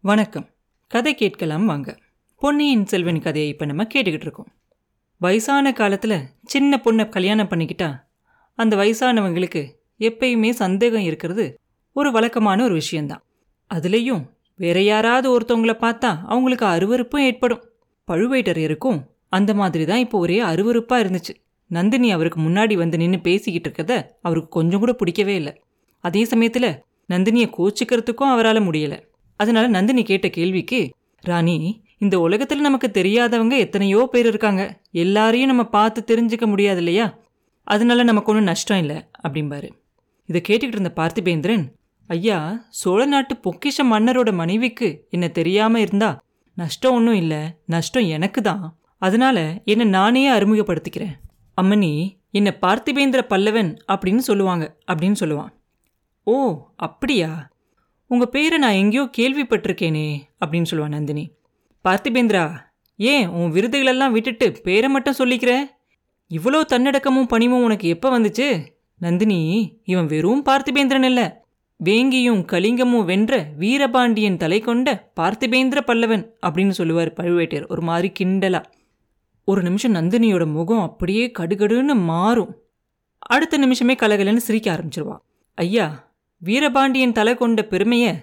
வணக்கம். கதை கேட்கலாம் வாங்க. பொன்னியின் செல்வன் கதையை இப்போ நம்ம கேட்டுக்கிட்டு இருக்கோம். வயசான காலத்தில் சின்ன பொண்ணை கல்யாணம் பண்ணிக்கிட்டா அந்த வயசானவங்களுக்கு எப்பயுமே சந்தேகம் இருக்கிறது ஒரு வழக்கமான ஒரு விஷயந்தான் அதுலேயும் வேற யாராவது ஒருத்தவங்கள பார்த்தா அவங்களுக்கு அருவருப்பும் ஏற்படும். பழுவேட்டரையருக்கும் அந்த மாதிரி தான் இப்போ ஒரே அருவறுப்பாக இருந்துச்சு. நந்தினி அவருக்கு முன்னாடி வந்து நின்று பேசிக்கிட்டு இருக்கத அவருக்கு கொஞ்சம் கூட பிடிக்கவே இல்லை. அதே சமயத்தில் நந்தினியை கோச்சிக்கிறதுக்கும் அவரால் முடியலை. அதனால நந்தினி கேட்ட கேள்விக்கு ராணி இந்த உலகத்துல நமக்கு தெரியாதவங்க எத்தனையோ பேர் இருக்காங்க. எல்லாரையும் நம்ம பார்த்து தெரிஞ்சுக்க முடியாது இல்லையா? அதனால நமக்கு ஒன்றும் நஷ்டம் இல்லை அப்படிம்பாரு. இதை கேட்டுக்கிட்டு இருந்த பார்த்திபேந்திரன் ஐயா சோழ நாட்டு பொக்கிஷ மன்னரோட மனைவிக்கு என்ன தெரியாம இருந்தா நஷ்டம் ஒன்றும் இல்லை நஷ்டம் எனக்கு தான். அதனால என்னை நானே அறிமுகப்படுத்திக்கிறேன். அம்மனி என்னை பார்த்திபேந்திர பல்லவன் அப்படின்னு சொல்லுவாங்க அப்படின்னு சொல்லுவான். ஓ அப்படியா? உங்கள் பேரை நான் எங்கேயோ கேள்விப்பட்டிருக்கேனே அப்படின்னு சொல்லுவான் நந்தினி. பார்த்திபேந்திரா ஏன் உன் விருதுகளெல்லாம் விட்டுட்டு பேரை மட்டும் சொல்லிக்கிற? இவ்வளோ தன்னடக்கமும் பணிவும் உனக்கு எப்போ வந்துச்சு? நந்தினி இவன் வெறும் பார்த்திபேந்திரன் இல்லை. வேங்கியும் கலிங்கமும் வென்ற வீரபாண்டியன் தலை கொண்ட பார்த்திபேந்திர பல்லவன் அப்படின்னு சொல்லுவார் பழுவேட்டையர் ஒரு மாதிரி கிண்டலா. ஒரு நிமிஷம் நந்தினியோட முகம் அப்படியே கடுகடுன்னு மாறும். அடுத்த நிமிஷமே கலகலன்னு சிரிக்க ஆரம்பிச்சிருவா. ஐயா வீரபாண்டியன் தலை கொண்ட பெருமையை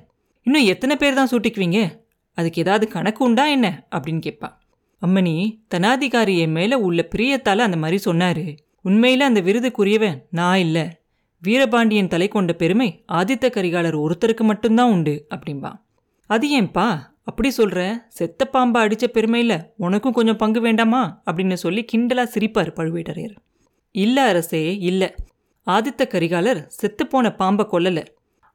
இன்னும் எத்தனை பேர் தான் சூட்டிக்குவீங்க? அதுக்கு ஏதாவது கணக்கு உண்டா என்ன? அப்படின்னு கேட்பா. அம்மனி தனாதிகாரி என் மேலே உள்ள பிரியத்தால் அந்த மாதிரி சொன்னாரு. உண்மையில் அந்த விருதுக்குரியவன் நான் இல்லை. வீரபாண்டியன் தலை கொண்ட பெருமை ஆதித்த கரிகாலர் ஒருத்தருக்கு மட்டும்தான் உண்டு அப்படின்பா அது ஏன்பா? அப்படி சொல்கிற செத்த பாம்பா அடித்த பெருமையில் உனக்கும் கொஞ்சம் பங்கு வேண்டாமா? அப்படின்னு சொல்லி கிண்டலாக சிரிப்பார் பழுவேட்டரையர். இல்லை அரசே இல்லை. ஆதித்த கரிகாலர் செத்துப்போன பாம்பை கொல்லல.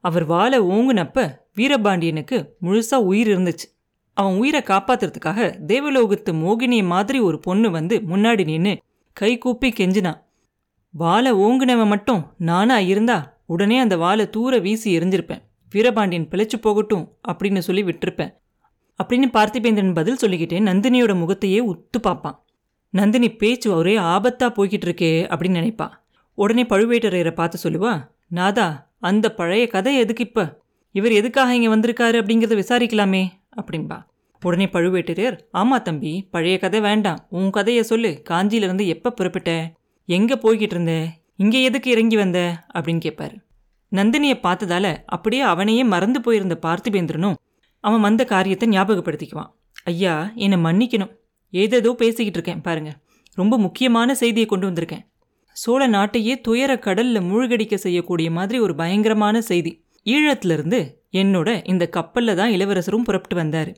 அவர் வாழை ஓங்குனப்ப வீரபாண்டியனுக்கு முழுசா உயிர் இருந்துச்சு. அவன் உயிரை காப்பாத்துறதுக்காக தேவலோகத்து மோகினி மாதிரி ஒரு பொண்ணு வந்து முன்னாடி நின்று கை கூப்பி கெஞ்சினான் வாழை ஓங்குனவன் மட்டும் நானா இருந்தா உடனே அந்த வாழை தூர வீசி எரிஞ்சிருப்பேன். வீரபாண்டியன் பிழைச்சு போகட்டும் அப்படின்னு சொல்லி விட்டிருப்பேன். அப்படின்னு பார்த்திபேந்திரன் பதில் சொல்லிக்கிட்டே நந்தினியோட முகத்தையே உத்து பார்ப்பான். நந்தினி பேச்சு ஒரே ஆபத்தா போய்கிட்டு இருக்கே அப்படின்னு நினைப்பா. உடனே பழுவேட்டரையரை பார்த்து சொல்லுவா நாதா அந்த பழைய கதை எதுக்கு இப்போ? இவர் எதுக்காக இங்கே வந்திருக்காரு அப்படிங்கிறத விசாரிக்கலாமே அப்படின்பா உடனே பழுவேட்டரையர் ஆமா தம்பி பழைய கதை வேண்டாம். உன் கதையை சொல்லு. காஞ்சியில இருந்து புறப்பட்ட? எங்கே போய்கிட்டு இருந்த? இங்கே எதுக்கு இறங்கி வந்த? அப்படின்னு கேட்பாரு நந்தினியை பார்த்ததால அப்படியே அவனையே மறந்து போயிருந்த பார்த்திபேந்திரனும் அவன் வந்த காரியத்தை ஞாபகப்படுத்திக்குவான். ஐயா என்னை மன்னிக்கணும். ஏதேதோ பேசிக்கிட்டு இருக்கேன் பாருங்க. ரொம்ப முக்கியமான செய்தியை கொண்டு வந்திருக்கேன். சோழ நாட்டையே துயர கடல்ல மூழ்கடிக்க செய்யக்கூடிய மாதிரி ஒரு பயங்கரமான செய்தி. ஈழத்துல இருந்து என்னோட இந்த கப்பல்ல தான் இளவரசரும் புறப்பட்டு வந்தார்.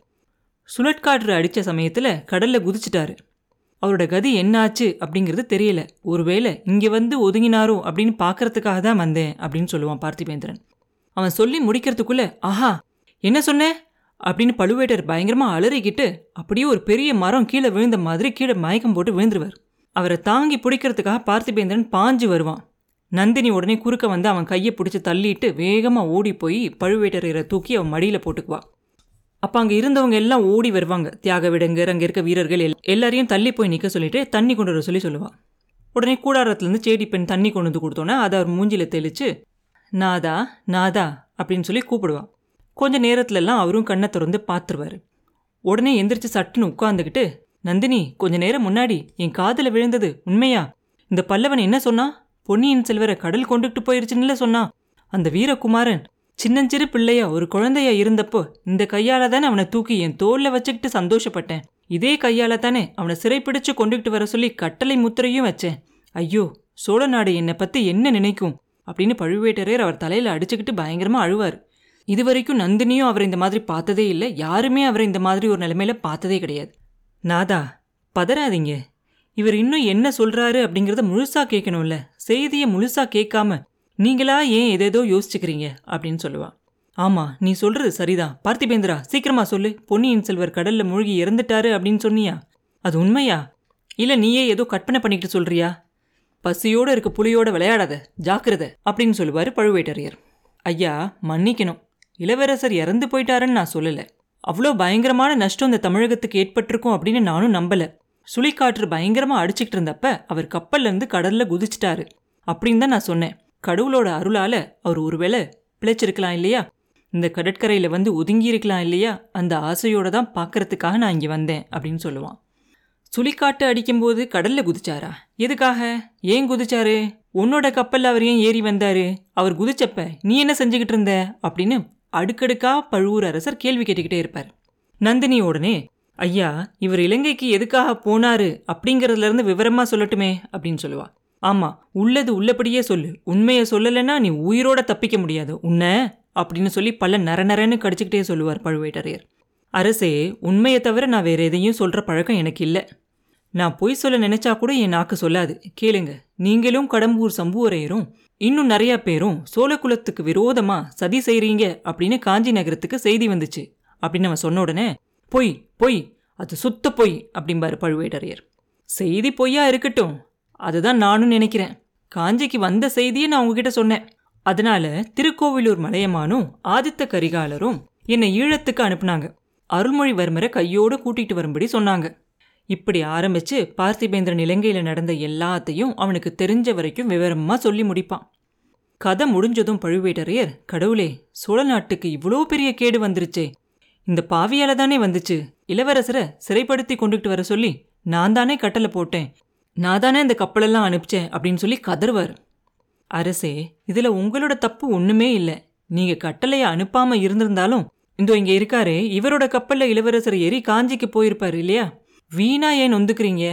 சுழற்காற்று அடிச்ச சமயத்துல கடல்ல குதிச்சிட்டாரு. அவரோட கதி என்னாச்சு அப்படிங்கிறது தெரியல. ஒருவேளை இங்கே வந்து ஒதுங்கினாரோ அப்படின்னு பார்க்கறதுக்காக தான் வந்தேன் அப்படின்னு சொல்லுவான் பார்த்திபேந்திரன். அவன் சொல்லி முடிக்கிறதுக்குள்ள ஆஹா என்ன சொன்ன? அப்படின்னு பழுவேட்டர் பயங்கரமாக அலறிக்கிட்டு அப்படியே ஒரு பெரிய மரம் கீழே விழுந்த மாதிரி கீழே மயக்கம் போட்டு விழுந்துருவார். அவரை தாங்கி பிடிக்கிறதுக்காக பார்த்திபேந்திரன் பாஞ்சு வருவான். நந்தினி உடனே குறுக்க வந்து அவன் கையை பிடிச்சி தள்ளிட்டு வேகமாக ஓடி போய் பழுவேட்டரையரை தூக்கி அவன் மடியில் போட்டுக்குவா. அப்போ அங்கே இருந்தவங்க எல்லாம் ஓடி வருவாங்க. தியாக விடங்கர் அங்கே இருக்க வீரர்கள் எல் எல்லாரையும் தள்ளி போய் நிற்க சொல்லிட்டு தண்ணி கொண்டு வர சொல்லி சொல்லுவாள் உடனே கூடாரத்துலேருந்து சேடி பெண் தண்ணி கொண்டு வந்து கொடுத்தோன்னே அதை அவர் மூஞ்சியில் தெளித்து நாதா நாதா அப்படின்னு சொல்லி கூப்பிடுவான் கொஞ்ச நேரத்துலலாம் அவரும் கண்ணை திறந்து பார்த்துருவாரு. உடனே எந்திரிச்சு சட்டுன்னு உட்காந்துக்கிட்டு நந்தினி கொஞ்ச நேரம் முன்னாடி என் காதில் விழுந்தது உண்மையா? இந்த பல்லவன் என்ன சொன்னா? பொன்னியின் செல்வரை கடல் கொண்டுகிட்டு போயிருச்சுன்னு சொன்னா. அந்த வீரகுமாரன் சின்னஞ்சிறு பிள்ளையா ஒரு குழந்தையா இருந்தப்போ இந்த கையால தானே அவனை தூக்கி என் தோல்ல வச்சுக்கிட்டு சந்தோஷப்பட்டேன். இதே கையால தானே அவனை சிறைப்பிடிச்சு கொண்டுகிட்டு வர சொல்லி கட்டளை முத்திரையும் வச்சேன். ஐயோ சோழ நாடு என்னை பத்தி என்ன நினைக்கும்? அப்படின்னு பழுவேட்டரையர் அவர் தலையில அடிச்சுக்கிட்டு பயங்கரமா அழுவார். இதுவரைக்கும் நந்தினியும் அவரை இந்த மாதிரி பார்த்ததே இல்லை. யாருமே அவரை இந்த மாதிரி ஒரு நிலைமையில பார்த்ததே கிடையாது. நாதா பதறாதீங்க. இவர் இன்னும் என்ன சொல்றாரு அப்படிங்கிறத முழுசா கேட்கணும்ல. செய்தியை முழுசா கேட்காம நீங்களா ஏன் எதேதோ யோசிச்சுக்கிறீங்க? அப்படின்னு சொல்லுவாள் ஆமா நீ சொல்றது சரிதான். பார்த்திபேந்திரா சீக்கிரமா சொல்லு. பொன்னியின் செல்வர் கடல்ல மூழ்கி இறந்துட்டாரு அப்படின்னு சொன்னியா? அது உண்மையா? இல்ல நீயே ஏதோ கற்பனை பண்ணிக்கிட்டு சொல்றியா? பசியோடு இருக்க புலியோட விளையாடாத. ஜாக்கிரத அப்படின்னு சொல்லுவார் பழுவேட்டரையர். ஐயா மன்னிக்கணும். இளவரசர் இறந்து போயிட்டாருன்னு நான் சொல்லலை. அவ்வளோ பயங்கரமான நஷ்டம் இந்த தமிழகத்துக்கு ஏற்பட்டிருக்கும் அப்படின்னு நானும் நம்பல. சுழிக்காற்று பயங்கரமா அடிச்சுக்கிட்டு இருந்தப்ப அவர் கப்பல்ல இருந்து கடல்ல குதிச்சிட்டாரு. அப்படின்னு தான் நான் சொன்னேன். கடவுளோட அருளால அவர் ஒருவேளை பிழைச்சிருக்கலாம் இல்லையா? இந்த கடற்கரையில் வந்து ஒதுங்கி இருக்கலாம் இல்லையா? அந்த ஆசையோட தான் பார்க்கறதுக்காக நான் இங்கே வந்தேன் அப்படின்னு சொல்லுவான். சுழிக்காட்டு அடிக்கும்போது கடல்ல குதிச்சாரா? எதுக்காக? ஏன் குதிச்சாரு? உன்னோட கப்பல்ல அவர் ஏன் ஏறி வந்தாரு? அவர் குதிச்சப்ப நீ என்ன செஞ்சுக்கிட்டு இருந்த? அப்படின்னு அடுக்கடுக்கா பழுவூர் அரசர் கேள்வி கேட்டுக்கிட்டே இருப்பார். நந்தினி உடனே ஐயா இவர் இலங்கைக்கு எதுக்காக போனாரு அப்படிங்கறதுல விவரமாக விவரமா சொல்லட்டுமே அப்படின்னு சொல்லுவா. ஆமா உள்ளது உள்ளபடியே சொல்லு. உண்மையை சொல்லலைன்னா நீ உயிரோட தப்பிக்க முடியாது. உன்ன அப்படின்னு சொல்லி பல நர நரன்னு கடிச்சுக்கிட்டே சொல்லுவார் பழுவேட்டரையர். அரசே உண்மையை தவிர நான் வேற எதையும் சொல்ற பழக்கம் எனக்கு இல்லை. நான் பொய் சொல்ல நினைச்சா கூட என் நாக்கு சொல்லாது. கேளுங்க. நீங்களும் கடம்பூர் சம்புவரையரும் இன்னும் நிறைய பேரும் சோழகுலத்துக்கு விரோதமா சதி செய்றீங்க அப்படின்னு காஞ்சி நகரத்துக்கு செய்தி வந்துச்சு. அப்படின்னு அவன் சொன்ன உடனே பொய் பொய் அது சுத்த பொய் அப்படிம்பாரு பழுவேட்டரையர். செய்தி பொய்யா இருக்கட்டும். அதுதான் நானும் நினைக்கிறேன். காஞ்சிக்கு வந்த செய்தியை நான் உங்ககிட்ட சொன்னேன். அதனால திருக்கோவிலூர் மலையமானும் ஆதித்த கரிகாலரும் என்னை ஈழத்துக்கு அனுப்புனாங்க. அருள்மொழிவர்மரை கையோடு கூட்டிட்டு வரும்படி சொன்னாங்க. இப்படி ஆரம்பிச்சு பார்த்திபேந்திரன் இலங்கையில் நடந்த எல்லாத்தையும் அவனுக்கு தெரிஞ்ச வரைக்கும் விவரமாக சொல்லி முடிப்பான். கதை முடிஞ்சதும் பழுவேட்டரையர் கடவுளே சோழ நாட்டுக்கு இவ்வளோ பெரிய கேடு வந்துருச்சே. இந்த பாவியால தானே வந்துச்சு. இளவரசரை சிறைப்படுத்தி கொண்டுகிட்டு வர சொல்லி நான் தானே கட்டளை போட்டேன். நான் தானே அந்த கப்பலெல்லாம் அனுப்பிச்சேன் அப்படின்னு சொல்லி கதறுவார். அரசே இதில் உங்களோட தப்பு ஒன்றுமே இல்லை. நீங்கள் கட்டளையை அனுப்பாமல் இருந்திருந்தாலும் இந்தோ இங்கே இருக்காரே இவரோட கப்பலில் இளவரசர் ஏறி காஞ்சிக்கு போயிருப்பார் இல்லையா? வீணா ஏன் நொந்துக்கிறீங்க?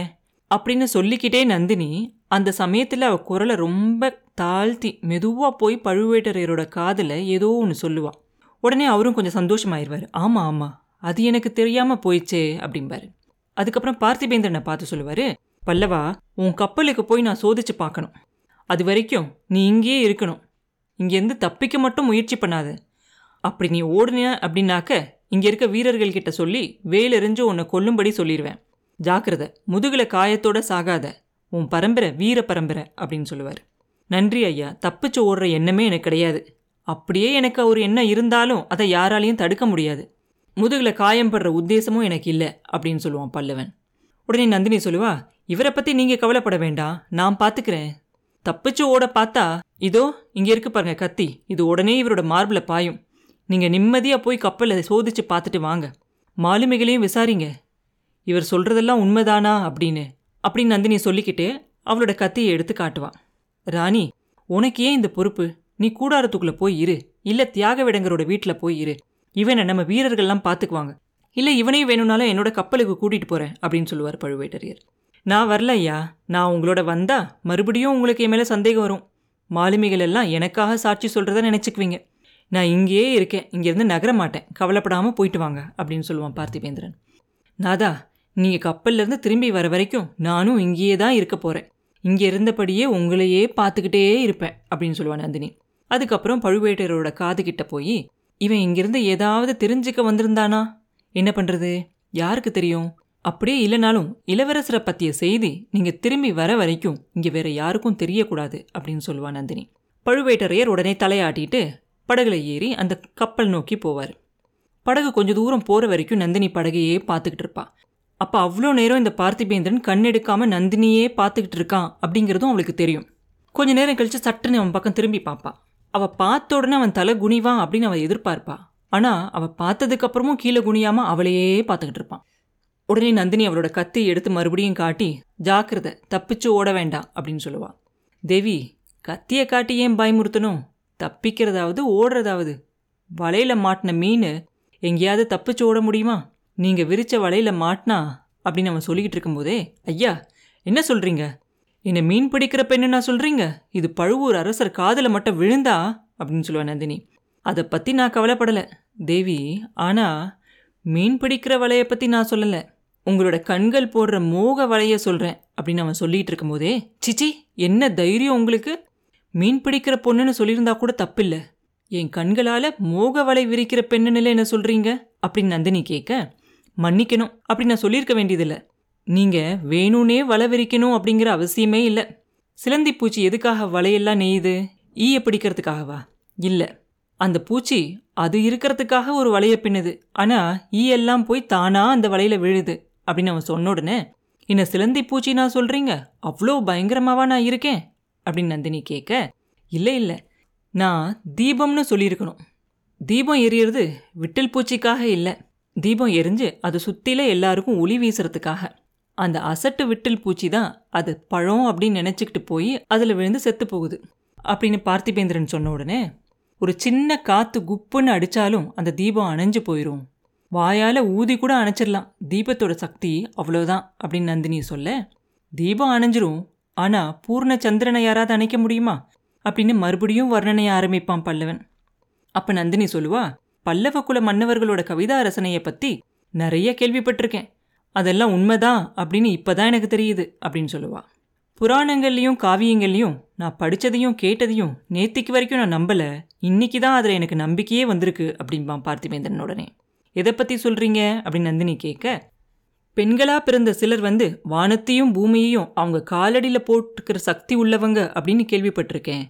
அப்படின்னு சொல்லிக்கிட்டே நந்தினி அந்த சமயத்தில் அவள் குரலை ரொம்ப தாழ்த்தி மெதுவாக போய் பழுவேட்டரையரோட காதில் ஏதோ ஒன்று சொல்லுவாள் உடனே அவரும் கொஞ்சம் சந்தோஷமாயிருவாரு. ஆமாம் ஆமாம் அது எனக்கு தெரியாமல் போயிடுச்சே அப்படிம்பாரு. அதுக்கப்புறம் பார்த்திபேந்திரனை பார்த்து சொல்லுவார் பல்லவா உன் கப்பலுக்கு போய் நான் சோதிச்சு பார்க்கணும். அது வரைக்கும் நீ இங்கேயே இருக்கணும். இங்கேருந்து தப்பிக்க மட்டும் முயற்சி பண்ணாத. அப்படி நீ ஓடுன அப்படின்னாக்க இங்கே இருக்க வீரர்கள்கிட்ட சொல்லி வேலெறிஞ்சு உன்னை கொல்லும்படி சொல்லிடுவேன் ஜாக்கிரதை. முதுகுல காயத்தோட சாகாத. உன் பரம்பரை வீர பரம்பரை அப்படின்னு சொல்லுவார். நன்றி ஐயா தப்பிச்சு ஓடுற எண்ணமே எனக்கு கிடையாது. அப்படியே எனக்கு ஒரு எண்ணம் இருந்தாலும் அதை யாராலையும் தடுக்க முடியாது. முதுகில் காயம் படுற உத்தேசமும் எனக்கு இல்லை அப்படின்னு சொல்லுவான் பல்லவன். உடனே நந்தினி சொல்லுவா இவரை பற்றி நீங்கள் கவலைப்பட வேண்டாம் நான் பார்த்துக்கிறேன் தப்பிச்சு ஓட பார்த்தா இதோ இங்கே இருக்கு பாருங்க கத்தி. இது உடனே இவரோட மார்பில் பாயும். நீங்கள் நிம்மதியாக போய் கப்பலை சோதிச்சு பார்த்துட்டு வாங்க. மாலுமிகளையும் விசாரிங்க. இவர் சொல்றதெல்லாம் உண்மைதானா அப்படின்னு. அப்படின்னு நந்தினி சொல்லிக்கிட்டு அவளோட கத்தியை எடுத்து காட்டுவான் ராணி உனக்கு ஏன் இந்த பொறுப்பு? நீ கூடாரத்துக்குள்ளே போய் இரு. இல்லை தியாக விடங்கரோட வீட்டுல போய் இரு. இவனை நம்ம வீரர்கள்லாம் பார்த்துக்குவாங்க இல்லை இவனையும் வேணும்னாலும் என்னோட கப்பலுக்கு கூட்டிகிட்டு போகிறேன் அப்படின்னு சொல்லுவார் பழுவேட்டரையர். நான் வரல ஐயா. நான் உங்களோட வந்தா மறுபடியும் உங்களுக்கு என் மேலே சந்தேகம் வரும். மாலுமிகள் எல்லாம் எனக்காக சாட்சி சொல்கிறத நினச்சிக்குவீங்க. நான் இங்கேயே இருக்கேன். இங்கேருந்து நகர மாட்டேன் கவலைப்படாமல் போயிட்டு வாங்க அப்படின்னு சொல்லுவான் பார்த்திபேந்திரன் நாதா நீங்கள் கப்பல்லேருந்து திரும்பி வர வரைக்கும் நானும் இங்கேயே தான் இருக்க போகிறேன் இங்கே இருந்தபடியே உங்களையே பார்த்துக்கிட்டே இருப்பேன் அப்படின்னு சொல்லுவான் நந்தினி. அதுக்கப்புறம் பழுவேட்டரோட காது கிட்ட போய் இவன் இங்கிருந்து ஏதாவது தெரிஞ்சுக்க வந்திருந்தானா? என்ன பண்ணுறது யாருக்கு தெரியும்? அப்படியே இல்லைனாலும் இளவரசரை பற்றிய செய்தி நீங்கள் திரும்பி வர வரைக்கும் இங்கே வேற யாருக்கும் தெரியக்கூடாது அப்படின்னு சொல்லுவான் நந்தினி. பழுவேட்டரையர் உடனே தலையாட்டிட்டு படகுல ஏறி அந்த கப்பல் நோக்கி போவார். படகு கொஞ்சம் தூரம் போகிற வரைக்கும் நந்தினி படகையே பார்த்துக்கிட்டு இருப்பாள் அப்போ அவ்வளோ நேரம் இந்த பார்த்திபேந்திரன் கண்ணெடுக்காமல் நந்தினியே பார்த்துக்கிட்டு இருக்கான் அப்படிங்கிறதும் அவளுக்கு தெரியும். கொஞ்ச நேரம் கழிச்சு சட்டுன்னு அவன் பக்கம் திரும்பி பார்ப்பா அவள் பார்த்த உடனே அவன் தலை குனிவான் அப்படின்னு அவள் எதிர்பார்ப்பா. ஆனால் அவள் பார்த்ததுக்கப்புறமும் கீழே குனியாம அவளையே பார்த்துக்கிட்டு இருப்பான். உடனே நந்தினி அவளோட கத்தி எடுத்து மறுபடியும் காட்டி ஜாக்கிரதை தப்பிச்சு ஓட வேண்டாம் அப்படின்னு சொல்லுவா. தேவி கத்தியை காட்டி ஏன் பயமுறுத்தணும்? தப்பிக்கிறதாவது ஓடுறதாவது. வலையில மாட்டின மீன் எங்கேயாவது தப்பிச்சு ஓட முடியுமா? நீங்கள் விரிச்ச வலையில் மாட்டினா அப்படின்னு அவன் சொல்லிக்கிட்டு இருக்கும்போதே ஐயா என்ன சொல்கிறீங்க என்னை மீன் பிடிக்கிற பெண்ணு நான் சொல்கிறீங்க இது பழுவூர் அரசர் காதில் மட்டும் விழுந்தா? அப்படின்னு சொல்லுவேன் நந்தினி. அதை பற்றி நான் கவலைப்படலை. தேவி ஆனால் மீன் பிடிக்கிற வலையை பற்றி நான் சொல்லலை. உங்களோட கண்கள் போடுற மோக வலைய சொல்கிறேன் அப்படின்னு அவன் சொல்லிகிட்டு இருக்கும்போதே சிச்சி என்ன தைரியம் உங்களுக்கு? மீன் பிடிக்கிற பொண்ணுன்னு சொல்லியிருந்தா கூட தப்பில்லை. என் கண்களால் மோக வலை விரிக்கிற பெண்ணுன்னு என்ன சொல்கிறீங்க அப்படின்னு நந்தினி கேட்க மன்னிக்கணும். அப்படி நான் சொல்லியிருக்க வேண்டியதில்லை. நீங்கள் வேணும்னே வலை விரிக்கணும் அப்படிங்கிற அவசியமே இல்லை. சிலந்தி பூச்சி எதுக்காக வலையெல்லாம் நெய்யுது? ஈய பிடிக்கிறதுக்காகவா? இல்லை. அந்த பூச்சி அது இருக்கிறதுக்காக ஒரு வலையை பின்னுது. ஆனால் ஈ எல்லாம் போய் தானாக அந்த வலையில் விழுது. அப்படின்னு அவன் சொன்ன உடனே என்ன சிலந்தி பூச்சி நான் சொல்கிறீங்க அவ்வளோ பயங்கரமாவா நான் இருக்கேன்? அப்படின்னு நந்தினி கேட்க இல்லை இல்லை. நான் தீபம்னு சொல்லியிருக்கணும். தீபம் எரியறது விட்டில் பூச்சிக்காக இல்லை. தீபம் எரிஞ்சு அது சுற்றில எல்லாருக்கும் ஒளி வீசுறதுக்காக. அந்த அசட்டு விட்டில் பூச்சி தான் அது பழம் அப்படின்னு நினச்சிக்கிட்டு போய் அதில் விழுந்து செத்து போகுது. அப்படின்னு பார்த்திபேந்திரன் சொன்ன உடனே ஒரு சின்ன காற்று குப்புன்னு அடித்தாலும் அந்த தீபம் அணைஞ்சு போயிடும் வாயால் ஊதி கூட அணைச்சிடலாம் தீபத்தோட சக்தி அவ்வளோதான் அப்படின்னு நந்தினி சொல்ல தீபம் அணைஞ்சிரும் ஆனால் பூர்ண சந்திரனை யாராவது அணைக்க முடியுமா? அப்படின்னு மறுபடியும் வர்ணனைய ஆரம்பிப்பான் பல்லவன். அப்போ நந்தினி சொல்லுவா பல்லவ குல மன்னவர்களோட கவிதா ரசனையை பத்தி நிறைய கேள்விப்பட்டிருக்கேன். அதெல்லாம் உண்மைதான் அப்படின்னு இப்பதான் எனக்கு தெரியுது அப்படின்னு சொல்லுவா. புராணங்கள்லையும் காவியங்கள்லையும் நான் படித்ததையும் கேட்டதையும் நேத்திக்கு வரைக்கும் நான் நம்பலை. இன்னைக்கு தான் அதில் எனக்கு நம்பிக்கையே வந்திருக்கு அப்படின்பான் பார்த்திபேந்திரன் உடனே. எதை பற்றி சொல்கிறீங்க அப்படின்னு நந்தினி கேட்க பெண்களாக பிறந்த சிலர் வந்து வானத்தையும் பூமியையும் அவங்க காலடியில் போட்டுக்கிற சக்தி உள்ளவங்க அப்படின்னு கேள்விப்பட்டிருக்கேன்.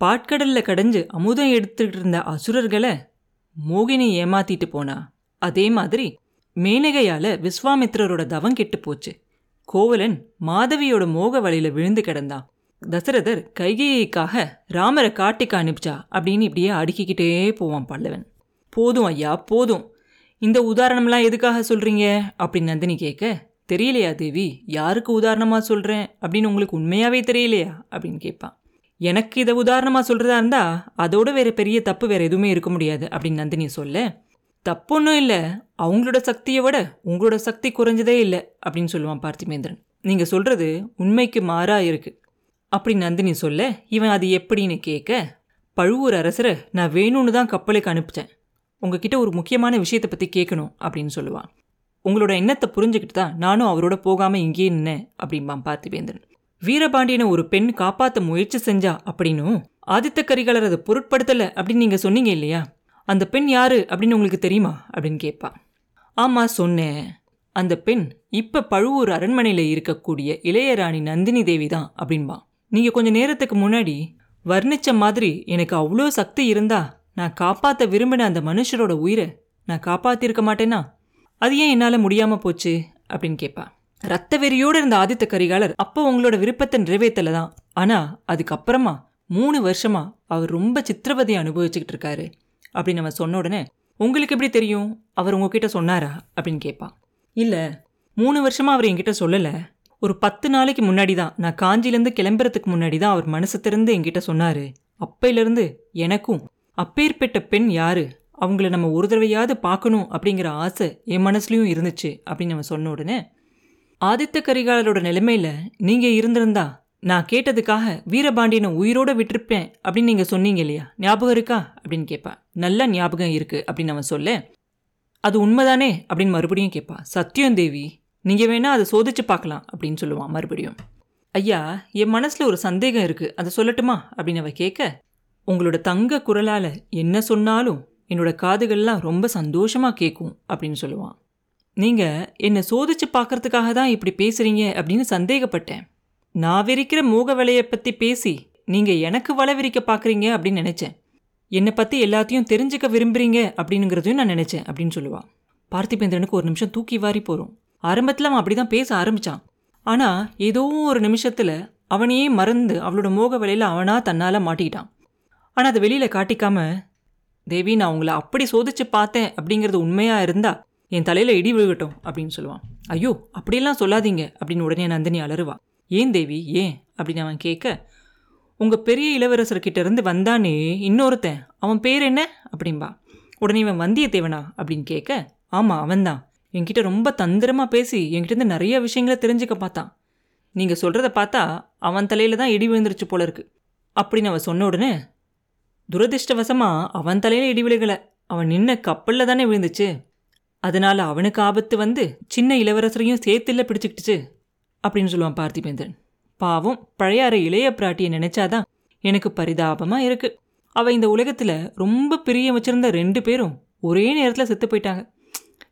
பாட்கடலில் கடைஞ்சு அமுதம் எடுத்துக்கிட்டு இருந்த அசுரர்களை மோகினி ஏமாத்திட்டு போனா. அதே மாதிரி மேனகையால் விஸ்வாமித்ரரோட தவம் கெட்டு போச்சு. கோவலன் மாதவியோட மோக வழியில் விழுந்து கிடந்தான். தசரதர் கைகேயிக்காக ராமரை காட்டிக்கு அனுப்பிச்சா அப்படின்னு இப்படியே அடுக்கிக்கிட்டே போவான் பல்லவன். போதும் ஐயா போதும். இந்த உதாரணம்லாம் எதுக்காக சொல்கிறீங்க அப்படின்னு நந்தினி கேட்க தெரியலையா தேவி யாருக்கு உதாரணமாக சொல்கிறேன் அப்படின்னு உங்களுக்கு உண்மையாகவே தெரியலையா? அப்படின்னு கேட்பான். எனக்கு இதை உதாரணமாக சொல்கிறதா இருந்தால் அதோட வேறு பெரிய தப்பு வேறு எதுவுமே இருக்க முடியாது அப்படின்னு நந்தினி சொல்ல தப்பொன்னும் இல்லை அவங்களோட சக்தியை விட உங்களோட சக்தி குறைஞ்சதே இல்லை அப்படின்னு சொல்லுவான் பார்த்திமேந்திரன். நீங்கள் சொல்கிறது உண்மைக்கு மாறாக இருக்கு. அப்படி நந்தினி சொல்ல இவன் அது எப்படின்னு கேட்க பழுவூர் அரசரை நான் வேணும்னு தான் கப்பலுக்கு அனுப்பிச்சேன். உங்ககிட்ட ஒரு முக்கியமான விஷயத்தை பற்றி கேட்கணும் அப்படின்னு சொல்லுவான். உங்களோட எண்ணத்தை புரிஞ்சுக்கிட்டு தான் நானும் அவரோட போகாமல் இங்கேயே நின்னேன் அப்படிம்பான் பார்த்திபேந்திரன் வீரபாண்டியனை ஒரு பெண் காப்பாற்ற முயற்சி செஞ்சா அப்படின்னும் ஆதித்த கரிகாலர் அதை பொருட்படுத்தலை அப்படின்னு நீங்கள் சொன்னீங்க இல்லையா? அந்த பெண் யாரு அப்படின்னு உங்களுக்கு தெரியுமா? அப்படின்னு கேட்பா. ஆமாம் சொன்னேன். அந்த பெண் இப்போ பழுவூர் அரண்மனையில் இருக்கக்கூடிய இளையராணி நந்தினி தேவி தான் அப்படின்பா. நீங்கள் கொஞ்ச நேரத்துக்கு முன்னாடி வர்ணிச்ச மாதிரி எனக்கு அவ்வளோ சக்தி இருந்தா நான் காப்பாற்ற விரும்பின அந்த மனுஷரோட உயிரை நான் காப்பாற்றிருக்க மாட்டேனா? அது ஏன் என்னால் முடியாமல் போச்சு? அப்படின்னு கேட்பா. ரத்த வெறியோடு இருந்த ஆதித்த கரிகாலர் அப்போ உங்களோட விருப்பத்தை நிறைவேற்றல தான் ஆனால் அதுக்கப்புறமா மூணு வருஷமா அவர் ரொம்ப சித்திரவதையை அனுபவிச்சுக்கிட்டு இருக்காரு. அப்படின்னு நம்ம சொன்ன உடனே உங்களுக்கு எப்படி தெரியும்? அவர் உங்ககிட்ட சொன்னாரா? அப்படின்னு கேட்பான். இல்லை மூணு வருஷமாக அவர் என்கிட்ட சொல்லலை. ஒரு பத்து நாளைக்கு முன்னாடி தான் நான் காஞ்சிலேருந்து கிளம்புறதுக்கு முன்னாடி தான் அவர் மனசு திறந்து என்கிட்ட சொன்னார். அப்பையிலேருந்து எனக்கும் அப்பேற்பட்ட பெண் யாரு? அவங்கள நம்ம ஒரு தடவையாவது பார்க்கணும் அப்படிங்கிற ஆசை என் மனசுலையும் இருந்துச்சு அப்படின்னு நம்ம சொன்ன உடனே ஆதித்த கரிகாலரோட நிலைமையில நீங்க இருந்திருந்தா நான் கேட்டதுக்காக வீரபாண்டியனை உயிரோட விட்டிருப்பேன் அப்படின்னு நீங்க சொன்னீங்க இல்லையா? ஞாபகம் இருக்கா? அப்படின்னு கேட்பா நல்ல ஞாபகம் இருக்கு அப்படின்னு அவன் சொல்ல அது உண்மைதானே? அப்படின்னு மறுபடியும் கேட்பா சத்தியம் தேவி நீங்க வேணா அதை சோதிச்சு பார்க்கலாம் அப்படின்னு சொல்லுவான் மறுபடியும். ஐயா என் மனசுல ஒரு சந்தேகம் இருக்கு. அதை சொல்லட்டுமா? அப்படின்னு அவ கேட்க உங்களோட தங்க குரலால் என்ன சொன்னாலும் என்னோட காதுகள்லாம் ரொம்ப சந்தோஷமாக கேட்கும் அப்படின்னு சொல்லுவான். நீங்கள் என்னை சோதிச்சு பார்க்கறதுக்காக தான் இப்படி பேசுறீங்க அப்படின்னு சந்தேகப்பட்டேன். நான் விரிக்கிற மூக விலையை பற்றி பேசி நீங்கள் எனக்கு வலை விரிக்க பார்க்குறீங்க அப்படின்னு நினச்சேன். என்னை பற்றி எல்லாத்தையும் தெரிஞ்சுக்க விரும்புறீங்க அப்படிங்கிறதையும் நான் நினச்சேன் அப்படின்னு சொல்லுவான் பார்த்திபேந்திரனுக்கு ஒரு நிமிஷம் தூக்கி வாரி போகிறோம் ஆரம்பத்தில் அவன் அப்படி தான் பேச ஆரம்பிச்சான். ஆனால் ஏதோ ஒரு நிமிஷத்தில் அவனையே மறந்து அவளோட மோக விலையில் அவனாக தன்னால் மாட்டிக்கிட்டான். ஆனால் அதை வெளியில் காட்டிக்காம தேவி நான் உங்களை அப்படி சோதிச்சு பார்த்தேன் அப்படிங்கிறது உண்மையாக இருந்தால் என் தலையில் இடி விழுகட்டும் அப்படின்னு சொல்லுவான். ஐயோ அப்படியெல்லாம் சொல்லாதீங்க அப்படின்னு உடனே நந்தினி அலறுவா. ஏன் தேவி ஏன்? அப்படின்னு அவன் கேட்க உங்கள் பெரிய இளவரசர்கிட்ட இருந்து வந்தானே இன்னொருத்தன் அவன் பேர் என்ன? அப்படின்பா உடனே இவன் வந்தியத்தேவனா? அப்படின்னு கேட்க ஆமாம் அவன்தான். என்கிட்ட ரொம்ப தந்திரமாக பேசி என்கிட்டருந்து நிறைய விஷயங்களை தெரிஞ்சுக்க பார்த்தான். நீங்கள் சொல்கிறத பார்த்தா அவன் தலையில் தான் இடி விழுந்துருச்சு போல இருக்கு. அப்படின்னு அவன் சொன்ன உடனே துரதிருஷ்டவசமாக அவன் தலையில் இடி விழுகலை. அவன் நின்ன கப்பலில் தானே விழுந்துச்சு. அதனால அவனுக்கு ஆபத்து வந்து சின்ன இளவரசரையும் சேர்த்துல பிடிச்சிக்கிட்டுச்சு அப்படின்னு சொல்லுவான் பார்த்திபேந்திரன். பாவம் பழையாற இளைய பிராட்டியை நினைச்சாதான் எனக்கு பரிதாபமா இருக்கு. அவ இந்த உலகத்துல ரொம்ப பிரிய வச்சிருந்த ரெண்டு பேரும் ஒரே நேரத்துல செத்து போயிட்டாங்க.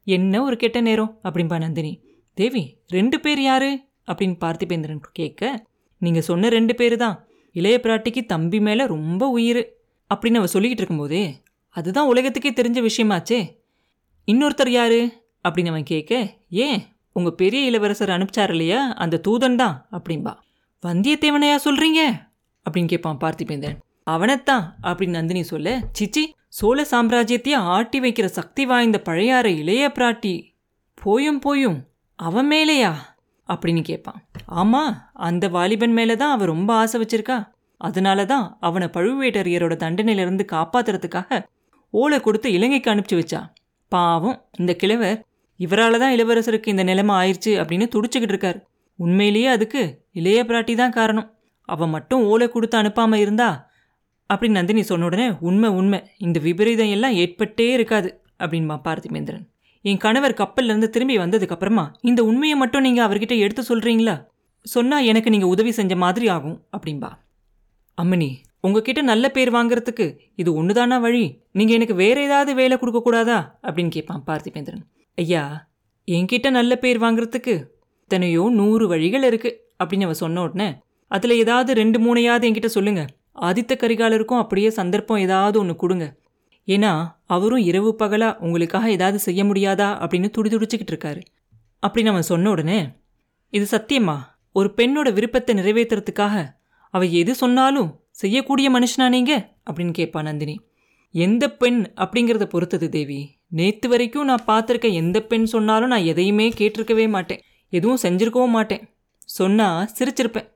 என்ன ஒரு கெட்ட நேரம் அப்படின்பா நந்தினி. தேவி ரெண்டு பேர் யாரு? அப்படின்னு பார்த்திபேந்திரன் கேட்க நீங்க சொன்ன ரெண்டு பேரு தான் இளைய பிராட்டிக்கு தம்பி மேல ரொம்ப உயிர் அப்படின்னு அவ சொல்லிக்கிட்டு இருக்கும்போதே அதுதான் உலகத்துக்கே தெரிஞ்ச விஷயமாச்சே இன்னொருத்தர் யாரு? அப்படின்னு அவன் கேட்க ஏன்? உங்கள் பெரிய இளவரசர் அனுப்பிச்சார் இல்லையா? அந்த தூதன் தான் அப்படின்பா வந்தியத்தேவனையா சொல்கிறீங்க அப்படின்னு கேட்பான் பார்த்திபேந்திரன். அவனைத்தான் அப்படின்னு நந்தினி சொல்ல சிச்சி சோழ சாம்ராஜ்யத்தையே ஆட்டி வைக்கிற சக்தி வாய்ந்த பழையாற இளைய பிராட்டி போயும் போயும் அவன் மேலேயா? அப்படின்னு கேட்பான். ஆமாம் அந்த வாலிபன் மேலே தான் அவ ரொம்ப ஆசை வச்சிருக்கா. அதனால தான் அவனை பழுவேட்டரையரோட தண்டனையிலிருந்து காப்பாத்துறதுக்காக ஓலை கொடுத்து இலங்கைக்கு அனுப்பிச்சு வச்சா. பாவம் இந்த கிழவர் இவரால் தான் இளவரசருக்கு இந்த நிலைமை ஆயிடுச்சு அப்படின்னு துடிச்சுக்கிட்டு இருக்கார். உண்மையிலேயே அதுக்கு இளைய பிராட்டி தான் காரணம். அவன் மட்டும் ஓலை கொடுத்து அனுப்பாமல் இருந்தா அப்படின்னு நந்தினி சொன்ன உடனே உண்மை உண்மை இந்த விபரீதம் எல்லாம் ஏற்பட்டே இருக்காது அப்படின்பா பார்த்திபேந்திரன் என் கணவர் கப்பல்லேருந்து திரும்பி வந்ததுக்கப்புறமா இந்த உண்மையை மட்டும் நீங்கள் அவர்கிட்ட எடுத்து சொல்கிறீங்களா சொன்னால் எனக்கு நீங்கள் உதவி செஞ்ச மாதிரி ஆகும் அப்படின்பா. அம்மனி உங்ககிட்ட நல்ல பேர் வாங்குறதுக்கு இது ஒண்ணுதானா வழி? நீங்க எனக்கு வேற ஏதாவது வேலை கொடுக்க கூடாதா? அப்படின்னு கேட்பான் பார்த்திபேந்திரன். ஐயா என்கிட்ட நல்ல பேர் வாங்குறதுக்கு இத்தனையோ நூறு வழிகள் இருக்கு அப்படின்னு அவ சொன்ன உடனே அதுல ஏதாவது ரெண்டு மூணையாவது என்கிட்ட சொல்லுங்க. ஆதித்த கரிகாலருக்கும் அப்படியே சந்தர்ப்பம் ஏதாவது ஒன்று கொடுங்க. ஏன்னா அவரும் இரவு பகலா உங்களுக்காக ஏதாவது செய்ய முடியாதா? அப்படின்னு துடி துடிச்சுக்கிட்டு இருக்காரு. அப்படின்னு அவன் சொன்ன உடனே இது சத்தியமா? ஒரு பெண்ணோட விருப்பத்தை நிறைவேற்றுறதுக்காக அவ எது சொன்னாலும் செய்யக்கூடிய மனுஷனா நீங்க? அப்படின்னு கேட்பா நந்தினி. எந்த பெண் அப்படிங்கிறத பொறுத்தது தேவி. நேத்து வரைக்கும் நான் பார்த்துருக்க எந்த பெண் சொன்னாலும் நான் எதையுமே கேட்டிருக்கவே மாட்டேன். எதுவும் செஞ்சிருக்கவும் மாட்டேன். சொன்னா சிரிச்சிருப்பேன்.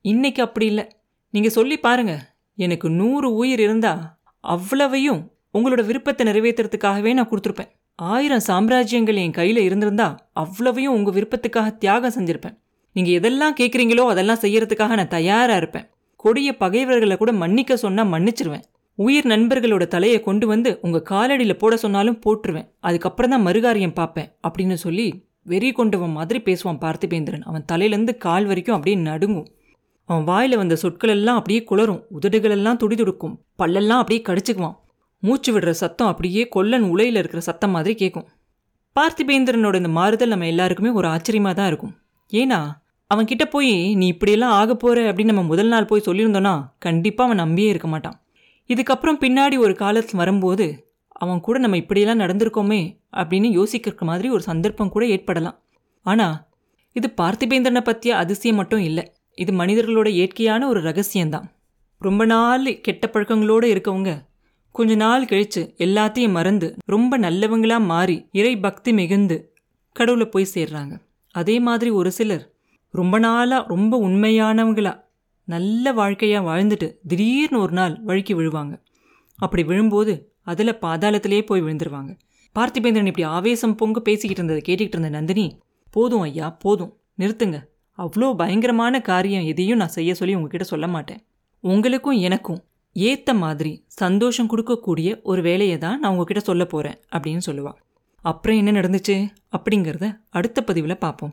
இன்னைக்கு அப்படி இல்லை. நீங்க சொல்லி பாருங்க. எனக்கு நூறு உயிர் இருந்தா அவ்வளவையும் உங்களோட விருப்பத்தை நிறைவேற்றுறதுக்காகவே நான் கொடுத்துருப்பேன். ஆயிரம் சாம்ராஜ்யங்கள் என் கையில் இருந்திருந்தா அவ்வளவையும் உங்கள் விருப்பத்துக்காக தியாகம் செஞ்சுருப்பேன். நீங்கள் எதெல்லாம் கேட்குறீங்களோ அதெல்லாம் செய்யறதுக்காக நான் தயாராக இருப்பேன். கொடிய பகைவர்களை கூட மன்னிக்க சொன்னால் மன்னிச்சிருவேன். உயிர் நண்பர்களோட தலையை கொண்டு வந்து உங்கள் காலடியில் போட சொன்னாலும் போட்டுருவேன். அதுக்கப்புறம் தான் மறுகாரியம் பார்ப்பேன் அப்படின்னு சொல்லி வெறி கொண்டவன் மாதிரி பேசுவான் பார்த்திபேந்திரன். அவன் தலையிலேருந்து கால் வரைக்கும் அப்படியே நடுங்கும். அவன் வாயில் வந்த சொற்கள் எல்லாம் அப்படியே குளரும். உதடுகளெல்லாம் துடிதுடுக்கும் பல்லெல்லாம் அப்படியே கடிச்சுக்குவான். மூச்சு விடுற சத்தம் அப்படியே கொல்லன் உலையில் இருக்கிற சத்தம் மாதிரி கேட்கும் பார்த்திபேந்திரனோட இந்த மாறுதல் நம்ம எல்லாருக்குமே ஒரு ஆச்சரியமாக தான் இருக்கும். ஏன்னா அவன்கிட்ட போய் நீ இப்படியெல்லாம் ஆக போற? அப்படின்னு நம்ம முதல் நாள் போய் சொல்லியிருந்தோன்னா கண்டிப்பாக அவன் நம்பியே இருக்க மாட்டான். இதுக்கப்புறம் பின்னாடி ஒரு காலத்தில் வரும்போது அவன் கூட நம்ம இப்படியெல்லாம் நடந்திருக்கோமே அப்படின்னு யோசிக்கிற மாதிரி ஒரு சந்தர்ப்பம் கூட ஏற்படலாம். ஆனால் இது பார்த்திபேந்திரனை பற்றிய அதிசயம் மட்டும் இல்லை. இது மனிதர்களோட இயற்கையான ஒரு ரகசியம்தான். ரொம்ப நாள் கெட்ட பழக்கங்களோடு இருக்கவங்க கொஞ்ச நாள் கழித்து எல்லாத்தையும் மறந்து ரொம்ப நல்லவங்களாக மாறி இறை பக்தி மிகுந்து கடவுளை போய் சேர்றாங்க. அதே மாதிரி ஒரு சிலர் ரொம்ப நாளாக ரொம்ப உண்மையானவங்களா நல்ல வாழ்க்கையாக வாழ்ந்துட்டு திடீர்னு ஒரு நாள் வழுக்கி விழுவாங்க. அப்படி விழும்போது அதில் பாதாளத்திலே போய் விழுந்துருவாங்க. பார்த்திபேந்திரன் இப்படி ஆவேசம் பொங்க பேசிக்கிட்டு இருந்ததை கேட்டுக்கிட்டு இருந்த நந்தினி போதும் ஐயா போதும். நிறுத்துங்க. அவ்வளோ பயங்கரமான காரியம் எதையும் நான் செய்ய சொல்லி உங்ககிட்ட சொல்ல மாட்டேன். உங்களுக்கும் எனக்கும் ஏத்த மாதிரி சந்தோஷம் கொடுக்கக்கூடிய ஒரு வேலையை தான் நான் உங்ககிட்ட சொல்ல போகிறேன் அப்படின்னு சொல்லுவாள் அப்புறம் என்ன நடந்துச்சு? அப்படிங்கிறத அடுத்த பதிவில் பார்ப்போம்